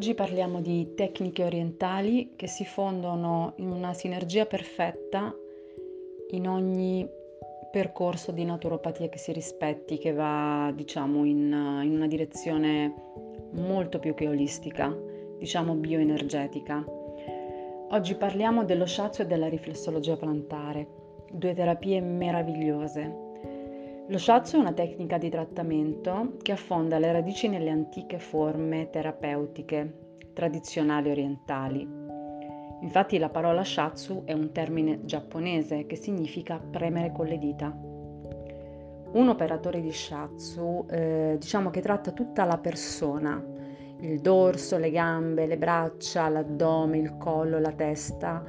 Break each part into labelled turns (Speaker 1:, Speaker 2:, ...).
Speaker 1: Oggi parliamo di tecniche orientali che si fondono in una sinergia perfetta in ogni percorso di naturopatia che si rispetti, che va diciamo in, in una direzione molto più che olistica, diciamo bioenergetica. Oggi parliamo dello shiatsu e della riflessologia plantare, due terapie meravigliose lo shiatsu è una tecnica di trattamento che affonda le radici nelle antiche forme terapeutiche tradizionali orientali. Infatti la parola shiatsu è un termine giapponese che significa premere con le dita. Un operatore di shiatsu eh, diciamo che tratta tutta la persona, il dorso, le gambe, le braccia, l'addome, il collo, la testa,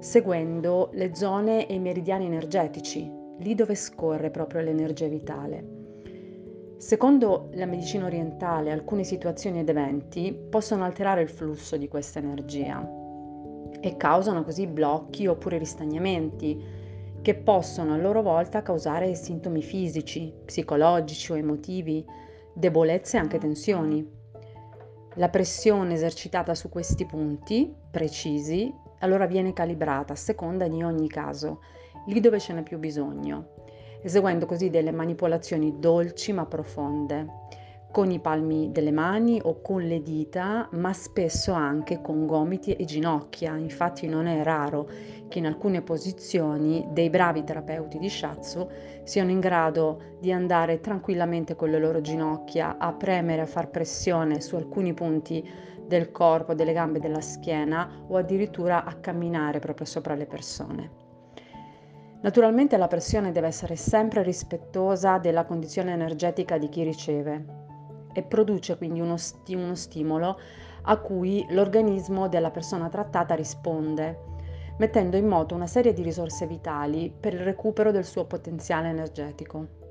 Speaker 1: seguendo le zone e i meridiani energetici lì dove scorre proprio l'energia vitale. Secondo la medicina orientale, alcune situazioni ed eventi possono alterare il flusso di questa energia e causano così blocchi oppure ristagnamenti che possono a loro volta causare sintomi fisici, psicologici o emotivi, debolezze e anche tensioni. La pressione esercitata su questi punti precisi allora viene calibrata a seconda di ogni caso lì dove ce n'è più bisogno, eseguendo così delle manipolazioni dolci ma profonde, con i palmi delle mani o con le dita, ma spesso anche con gomiti e ginocchia. Infatti non è raro che in alcune posizioni dei bravi terapeuti di shiatsu siano in grado di andare tranquillamente con le loro ginocchia a premere, a far pressione su alcuni punti del corpo, delle gambe, della schiena o addirittura a camminare proprio sopra le persone. Naturalmente la pressione deve essere sempre rispettosa della condizione energetica di chi riceve e produce quindi uno, sti- uno stimolo a cui l'organismo della persona trattata risponde, mettendo in moto una serie di risorse vitali per il recupero del suo potenziale energetico.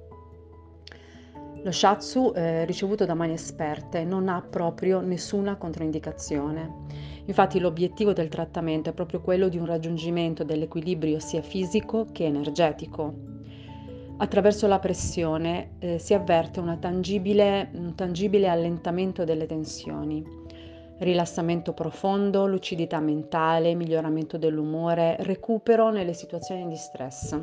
Speaker 1: Lo shatsu, eh, ricevuto da mani esperte, non ha proprio nessuna controindicazione. Infatti l'obiettivo del trattamento è proprio quello di un raggiungimento dell'equilibrio sia fisico che energetico. Attraverso la pressione eh, si avverte tangibile, un tangibile allentamento delle tensioni, rilassamento profondo, lucidità mentale, miglioramento dell'umore, recupero nelle situazioni di stress.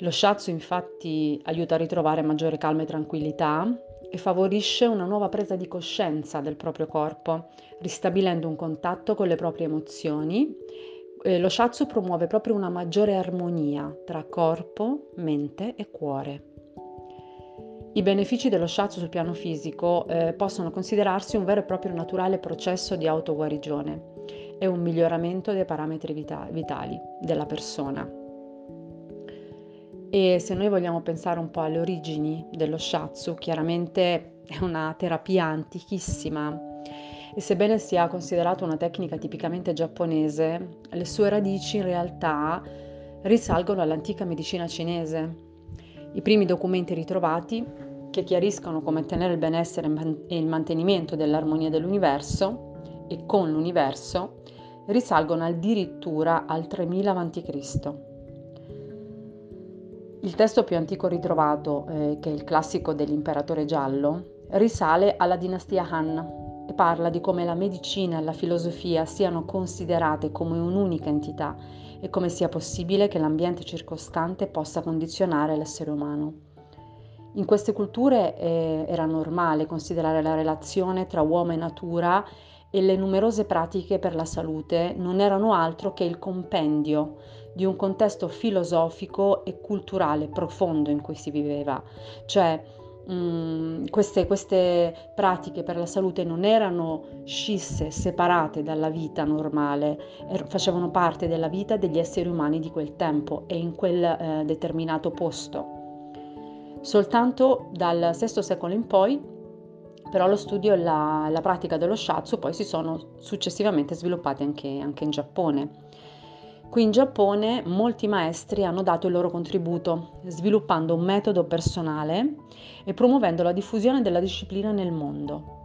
Speaker 1: Lo shiatsu infatti aiuta a ritrovare maggiore calma e tranquillità e favorisce una nuova presa di coscienza del proprio corpo, ristabilendo un contatto con le proprie emozioni. lo shiatsu promuove proprio una maggiore armonia tra corpo, mente e cuore. I benefici dello shiatsu sul piano fisico eh, possono considerarsi un vero e proprio naturale processo di autoguarigione e un miglioramento dei parametri vita- vitali della persona. E se noi vogliamo pensare un po' alle origini dello shiatsu, chiaramente è una terapia antichissima e sebbene sia considerata una tecnica tipicamente giapponese, le sue radici in realtà risalgono all'antica medicina cinese. I primi documenti ritrovati, che chiariscono come ottenere il benessere e il mantenimento dell'armonia dell'universo e con l'universo, risalgono addirittura al 3000 a.C. Il testo più antico ritrovato, eh, che è il classico dell'imperatore giallo, risale alla dinastia Han e parla di come la medicina e la filosofia siano considerate come un'unica entità e come sia possibile che l'ambiente circostante possa condizionare l'essere umano. In queste culture eh, era normale considerare la relazione tra uomo e natura e le numerose pratiche per la salute non erano altro che il compendio di un contesto filosofico e culturale profondo in cui si viveva. Cioè, mh, mm, queste, queste pratiche per la salute non erano scisse, separate dalla vita normale, er- facevano parte della vita degli esseri umani di quel tempo e in quel eh, determinato posto. Soltanto dal VI secolo in poi però lo studio e la, la, pratica dello shiatsu poi si sono successivamente sviluppati anche, anche in Giappone. Qui in Giappone molti maestri hanno dato il loro contributo, sviluppando un metodo personale e promuovendo la diffusione della disciplina nel mondo.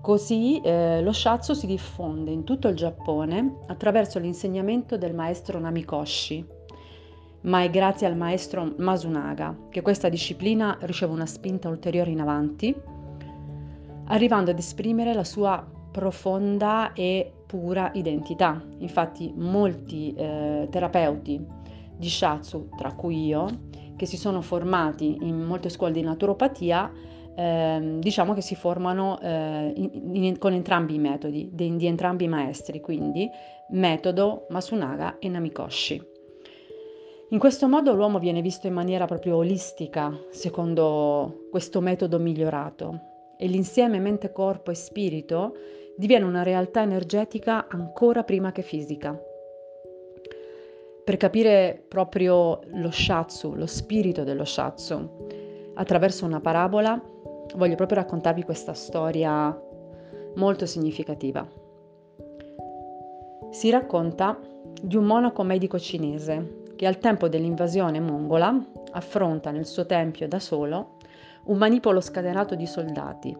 Speaker 1: Così eh, lo shiatsu si diffonde in tutto il Giappone attraverso l'insegnamento del maestro Namikoshi, ma è grazie al maestro Masunaga che questa disciplina riceve una spinta ulteriore in avanti arrivando ad esprimere la sua profonda e pura identità. Infatti molti eh, terapeuti di Shatsu, tra cui io, che si sono formati in molte scuole di naturopatia, eh, diciamo che si formano eh, in, in, con entrambi i metodi, di, di, entrambi i maestri, quindi metodo Masunaga e Namikoshi. In questo modo l'uomo viene visto in maniera proprio olistica, secondo questo metodo migliorato, e l'insieme mente, corpo e spirito diviene una realtà energetica ancora prima che fisica. Per capire proprio lo shatsu, lo spirito dello shatsu, attraverso una parabola, voglio proprio raccontarvi questa storia molto significativa. Si racconta di un monaco medico cinese che al tempo dell'invasione mongola affronta nel suo tempio da solo un manipolo scatenato di soldati.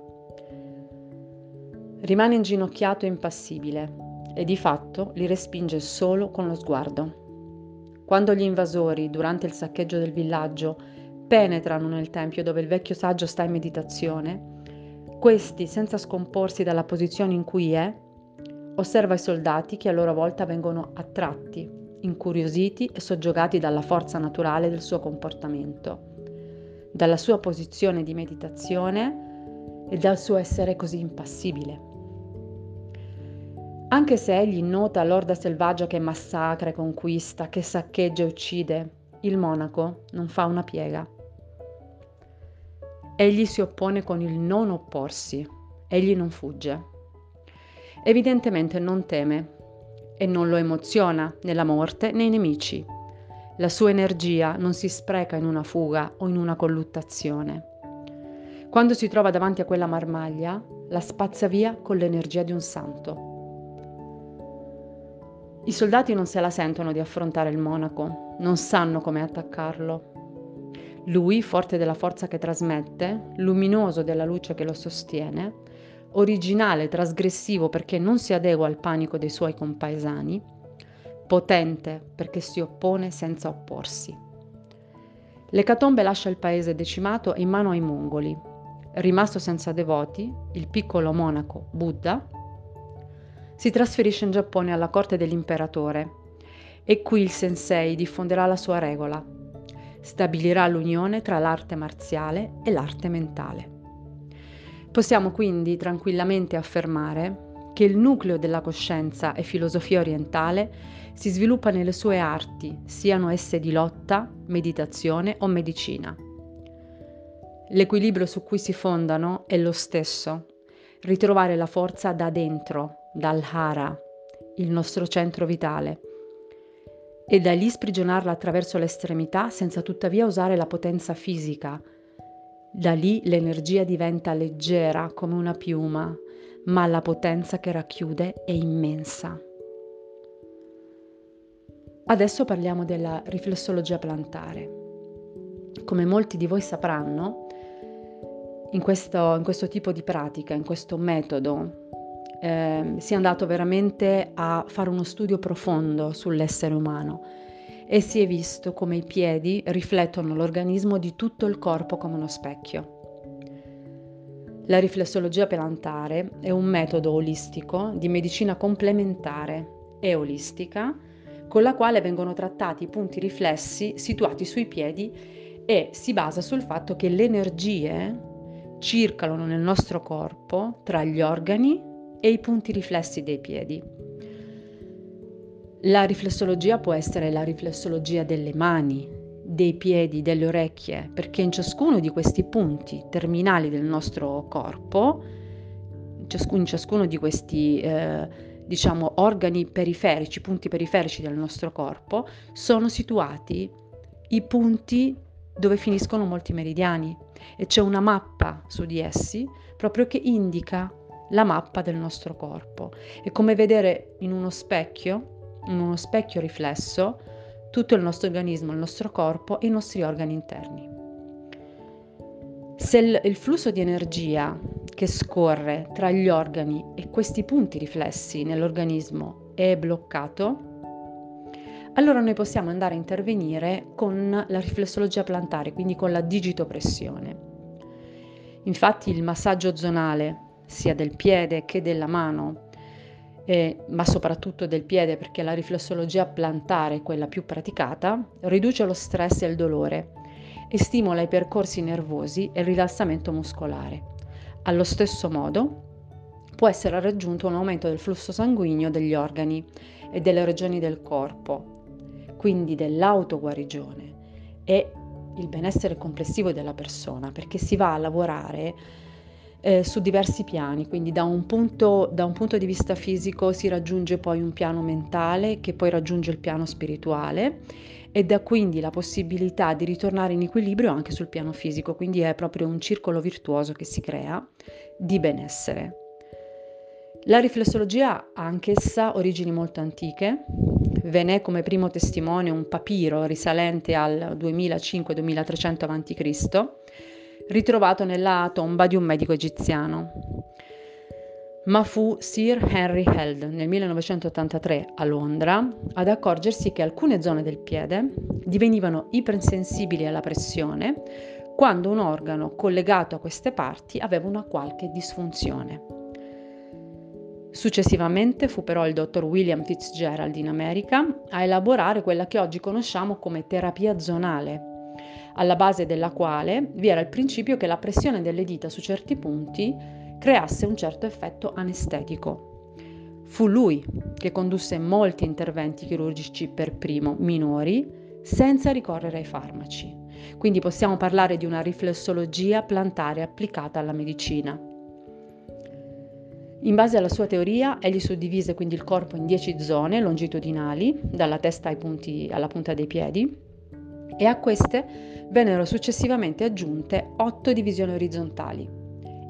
Speaker 1: Rimane inginocchiato e impassibile e di fatto li respinge solo con lo sguardo. Quando gli invasori, durante il saccheggio del villaggio, penetrano nel tempio dove il vecchio saggio sta in meditazione, questi, senza scomporsi dalla posizione in cui è, osserva i soldati che a loro volta vengono attratti incuriositi e soggiogati dalla forza naturale del suo comportamento, dalla sua posizione di meditazione e dal suo essere così impassibile. Anche se egli nota l'orda selvaggia che massacra e conquista, che saccheggia e uccide, il monaco non fa una piega. Egli si oppone con il non opporsi, egli non fugge. Evidentemente non teme, e non lo emoziona né la morte né i nemici. La sua energia non si spreca in una fuga o in una colluttazione. Quando si trova davanti a quella marmaglia, la spazza via con l'energia di un santo. I soldati non se la sentono di affrontare il monaco, non sanno come attaccarlo. Lui, forte della forza che trasmette, luminoso della luce che lo sostiene, originale, trasgressivo perché non si adegua al panico dei suoi compaesani, potente perché si oppone senza opporsi. L'ecatombe lascia il paese decimato in mano ai mongoli. Rimasto senza devoti, il piccolo monaco Buddha si trasferisce in Giappone alla corte dell'imperatore e qui il sensei diffonderà la sua regola. Stabilirà l'unione tra l'arte marziale e l'arte mentale. Possiamo quindi tranquillamente affermare che il nucleo della coscienza e filosofia orientale si sviluppa nelle sue arti, siano esse di lotta, meditazione o medicina. L'equilibrio su cui si fondano è lo stesso, ritrovare la forza da dentro, dal hara, il nostro centro vitale, e da lì sprigionarla attraverso l'estremità senza tuttavia usare la potenza fisica, da lì l'energia diventa leggera come una piuma, ma la potenza che racchiude è immensa. Adesso parliamo della riflessologia plantare. Come molti di voi sapranno, in questo, in questo tipo di pratica, in questo metodo, eh, è andato veramente a fare uno studio profondo sull'essere umano e si è visto come i piedi riflettono l'organismo di tutto il corpo come uno specchio. La riflessologia pelantare è un metodo olistico di medicina complementare e olistica con la quale vengono trattati i punti riflessi situati sui piedi e si basa sul fatto che le energie circolano nel nostro corpo tra gli organi e i punti riflessi dei piedi. La riflessologia può essere la riflessologia delle mani, dei piedi, delle orecchie, perché in ciascuno di questi punti terminali del nostro corpo, in ciascuno di questi eh, diciamo organi periferici, punti periferici del nostro corpo, sono situati i punti dove finiscono molti meridiani e c'è una mappa su di essi proprio che indica la mappa del nostro corpo. È come vedere in uno specchio in uno specchio riflesso tutto il nostro organismo, il nostro corpo e i nostri organi interni. Se il, il flusso di energia che scorre tra gli organi e questi punti riflessi nell'organismo è bloccato, allora noi possiamo andare a intervenire con la riflessologia plantare, quindi con la digitopressione. Infatti il massaggio zonale sia del piede che della mano, eh, ma soprattutto del piede perché la riflessologia plantare è quella più praticata, riduce lo stress e il dolore e stimola i percorsi nervosi e il rilassamento muscolare. Allo stesso modo può essere raggiunto un aumento del flusso sanguigno degli organi e delle regioni del corpo, quindi dell'autoguarigione e il benessere complessivo della persona, perché si va a lavorare eh, su diversi piani, quindi da un, punto, da un punto di vista fisico si raggiunge poi un piano mentale che poi raggiunge il piano spirituale e da quindi la possibilità di ritornare in equilibrio anche sul piano fisico, quindi è proprio un circolo virtuoso che si crea di benessere. La riflessologia ha anch'essa origini molto antiche, ve n'è come primo testimone un papiro risalente al 2005-2300 a.C., ritrovato nella tomba di un medico egiziano. Ma fu Sir Henry Held nel 1983 a Londra ad accorgersi che alcune zone del piede divenivano ipersensibili alla pressione quando un organo collegato a queste parti aveva una qualche disfunzione. Successivamente fu però il dottor William Fitzgerald in America a elaborare quella che oggi conosciamo come terapia zonale, alla base della quale vi era il principio che la pressione delle dita su certi punti creasse un certo effetto anestetico. Fu lui che condusse molti interventi chirurgici per primo minori senza ricorrere ai farmaci. Quindi possiamo parlare di una riflessologia plantare applicata alla medicina. In base alla sua teoria, egli suddivise quindi il corpo in dieci zone longitudinali, dalla testa punti, alla punta dei piedi, e a queste vennero successivamente aggiunte otto divisioni orizzontali.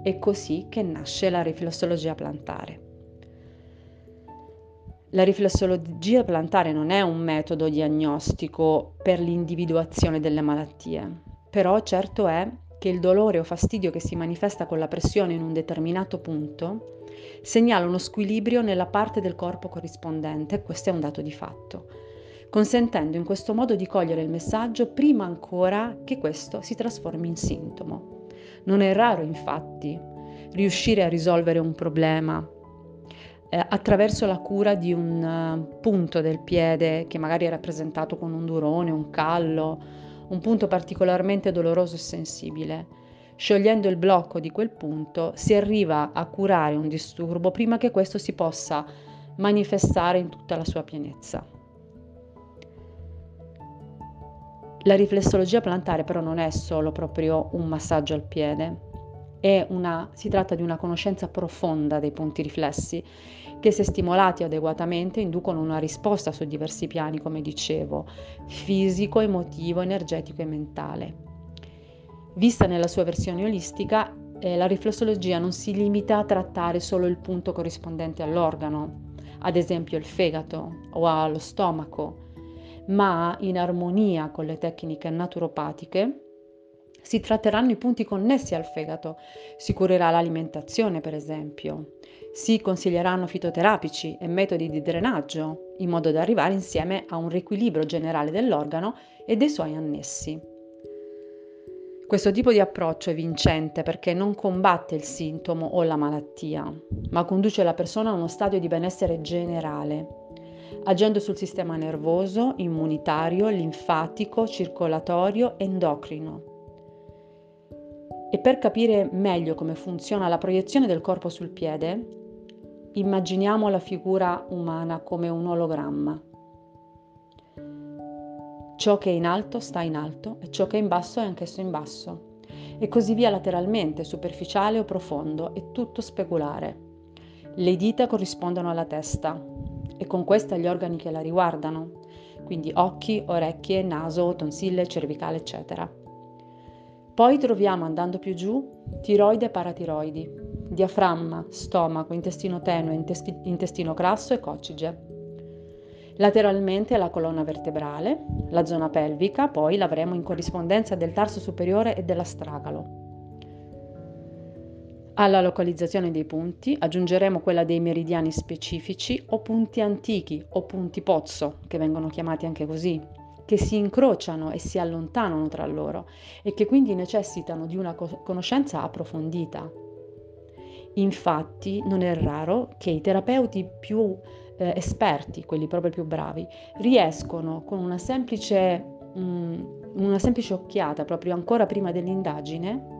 Speaker 1: È così che nasce la riflessologia plantare. La riflessologia plantare non è un metodo diagnostico per l'individuazione delle malattie, però certo è che il dolore o fastidio che si manifesta con la pressione in un determinato punto segnala uno squilibrio nella parte del corpo corrispondente, questo è un dato di fatto, consentendo in questo modo di cogliere il messaggio prima ancora che questo si trasformi in sintomo. Non è raro infatti riuscire a risolvere un problema eh, attraverso la cura di un uh, punto del piede che magari è rappresentato con un durone, un callo, un punto particolarmente doloroso e sensibile Sciogliendo il blocco di quel punto si arriva a curare un disturbo prima che questo si possa manifestare in tutta la sua pienezza. La riflessologia plantare però non è solo proprio un massaggio al piede, una, si tratta di una conoscenza profonda dei punti riflessi che se stimolati adeguatamente inducono una risposta su diversi piani, come dicevo, fisico, emotivo, energetico e mentale. Vista nella sua versione olistica, eh, la riflessologia non si limita a trattare solo il punto corrispondente all'organo, ad esempio il fegato o allo stomaco, ma in armonia con le tecniche naturopatiche si tratteranno i punti connessi al fegato, si curerà l'alimentazione per esempio, si consiglieranno fitoterapici e metodi di drenaggio in modo da arrivare insieme a un riequilibrio generale dell'organo e dei suoi annessi. Questo tipo di approccio è vincente perché non combatte il sintomo o la malattia, ma conduce la persona a uno stadio di benessere generale, agendo sul sistema nervoso, immunitario, linfatico, circolatorio, endocrino. E per capire meglio come funziona la proiezione del corpo sul piede, immaginiamo la figura umana come un ologramma. Ciò che è in alto sta in alto e ciò che è in basso è anch'esso in basso. E così via lateralmente, superficiale o profondo, è tutto speculare. Le dita corrispondono alla testa e con questa gli organi che la riguardano, quindi occhi, orecchie, naso, tonsille, cervicale, eccetera. Poi troviamo, andando più giù, tiroide e paratiroidi, diaframma, stomaco, intestino tenue, intestino grasso e coccige. Lateralmente la colonna vertebrale, la zona pelvica, poi l'avremo in corrispondenza del tarso superiore e dell'astragalo. Alla localizzazione dei punti aggiungeremo quella dei meridiani specifici o punti antichi o punti pozzo, che vengono chiamati anche così, che si incrociano e si allontanano tra loro e che quindi necessitano di una conoscenza approfondita. Infatti non è raro che i terapeuti più eh, esperti, quelli proprio più bravi, riescono con una semplice, mh, mm, una semplice occhiata, proprio ancora prima dell'indagine,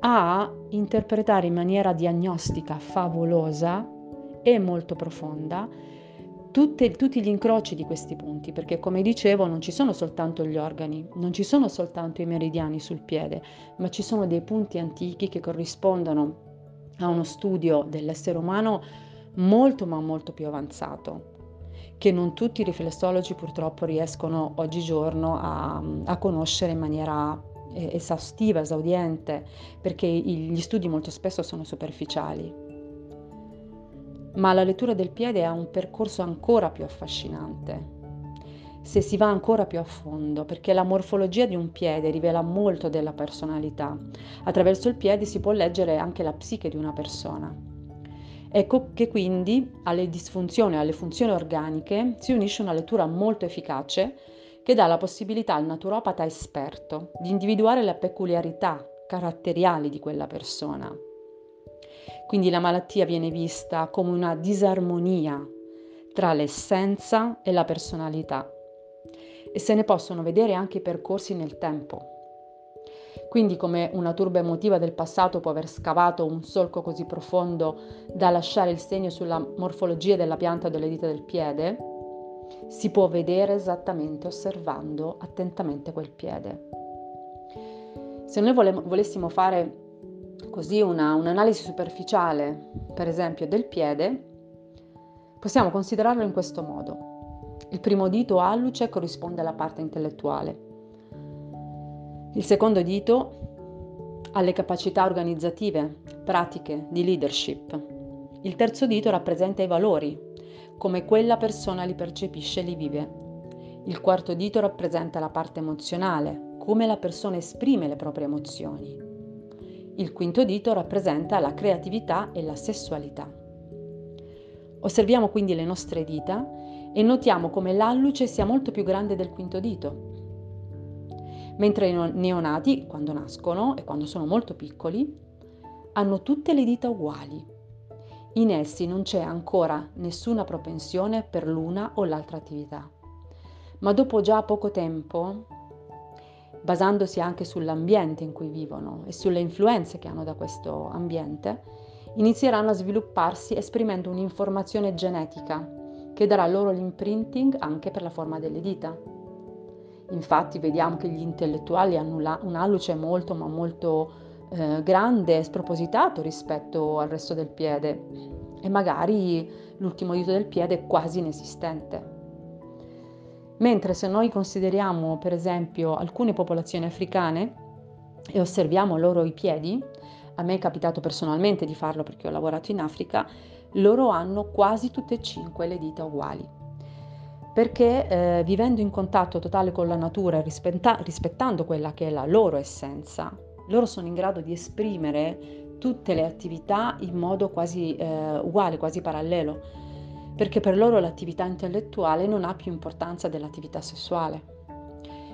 Speaker 1: a interpretare in maniera diagnostica favolosa e molto profonda tutte, tutti gli incroci di questi punti, perché come dicevo non ci sono soltanto gli organi, non ci sono soltanto i meridiani sul piede, ma ci sono dei punti antichi che corrispondono a uno studio dell'essere umano molto ma molto più avanzato che non tutti i riflessologi purtroppo riescono oggigiorno a, a conoscere in maniera esaustiva, esaudiente, perché gli studi molto spesso sono superficiali. Ma la lettura del piede ha un percorso ancora più affascinante, se si va ancora più a fondo, perché la morfologia di un piede rivela molto della personalità. Attraverso il piede si può leggere anche la psiche di una persona. Ecco che quindi alle disfunzioni, alle funzioni organiche si unisce una lettura molto efficace che dà la possibilità al naturopata esperto di individuare le peculiarità caratteriali di quella persona. Quindi la malattia viene vista come una disarmonia tra l'essenza e la personalità e se ne possono vedere anche i percorsi nel tempo. Quindi come una turba emotiva del passato può aver scavato un solco così profondo da lasciare il segno sulla morfologia della pianta o delle dita del piede, si può vedere esattamente osservando attentamente quel piede. Se noi vole- volessimo fare così una, un'analisi superficiale, per esempio, del piede, possiamo considerarlo in questo modo. Il primo dito alluce corrisponde alla parte intellettuale. Il secondo dito alle capacità organizzative, pratiche, di leadership. Il terzo dito rappresenta i valori, come quella persona li percepisce e li vive. Il quarto dito rappresenta la parte emozionale, come la persona esprime le proprie emozioni. Il quinto dito rappresenta la creatività e la sessualità. Osserviamo quindi le nostre dita e notiamo come l'alluce sia molto più grande del quinto dito. Mentre i neonati, quando nascono e quando sono molto piccoli, hanno tutte le dita uguali. In essi non c'è ancora nessuna propensione per l'una o l'altra attività. Ma dopo già poco tempo, basandosi anche sull'ambiente in cui vivono e sulle influenze che hanno da questo ambiente, inizieranno a svilupparsi esprimendo un'informazione genetica che darà loro l'imprinting anche per la forma delle dita. Infatti vediamo che gli intellettuali hanno un alluce molto ma molto eh, grande e spropositato rispetto al resto del piede e magari l'ultimo dito del piede è quasi inesistente. Mentre se noi consideriamo per esempio alcune popolazioni africane e osserviamo loro i piedi, a me è capitato personalmente di farlo perché ho lavorato in Africa, loro hanno quasi tutte e cinque le dita uguali. Perché eh, vivendo in contatto totale con la natura e rispetta- rispettando quella che è la loro essenza, loro sono in grado di esprimere tutte le attività in modo quasi eh, uguale, quasi parallelo, perché per loro l'attività intellettuale non ha più importanza dell'attività sessuale.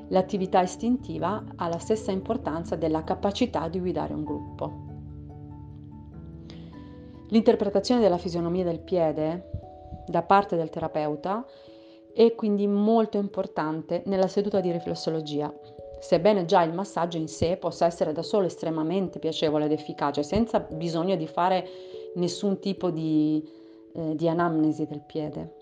Speaker 1: L'attività istintiva ha la stessa importanza della capacità di guidare un gruppo. L'interpretazione della fisionomia del piede da parte del terapeuta è quindi molto importante nella seduta di riflessologia, sebbene già il massaggio in sé possa essere da solo estremamente piacevole ed efficace, senza bisogno di fare nessun tipo di, eh, di anamnesi del piede.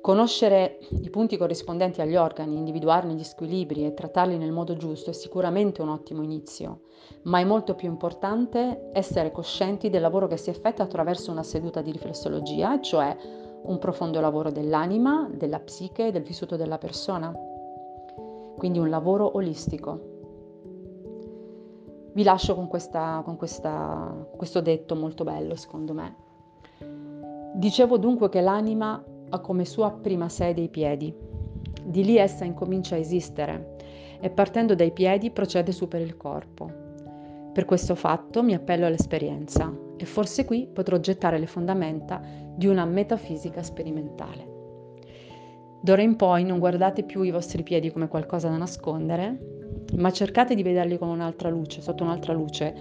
Speaker 1: Conoscere i punti corrispondenti agli organi, individuarne gli squilibri e trattarli nel modo giusto è sicuramente un ottimo inizio, ma è molto più importante essere coscienti del lavoro che si effettua attraverso una seduta di riflessologia, cioè un profondo lavoro dell'anima, della psiche e del vissuto della persona. Quindi un lavoro olistico. Vi lascio con, questa, con questa, questo detto molto bello, secondo me. Dicevo dunque che l'anima ha come sua prima sede i piedi. Di lì essa incomincia a esistere e partendo dai piedi procede su per il corpo. Per questo fatto mi appello all'esperienza e forse qui potrò gettare le fondamenta di una metafisica sperimentale. D'ora in poi non guardate più i vostri piedi come qualcosa da nascondere, ma cercate di vederli con un'altra luce, sotto un'altra luce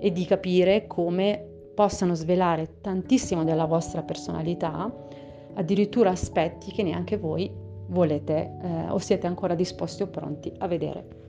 Speaker 1: e di capire come possano svelare tantissimo della vostra personalità, addirittura aspetti che neanche voi volete eh, o siete ancora disposti o pronti a vedere.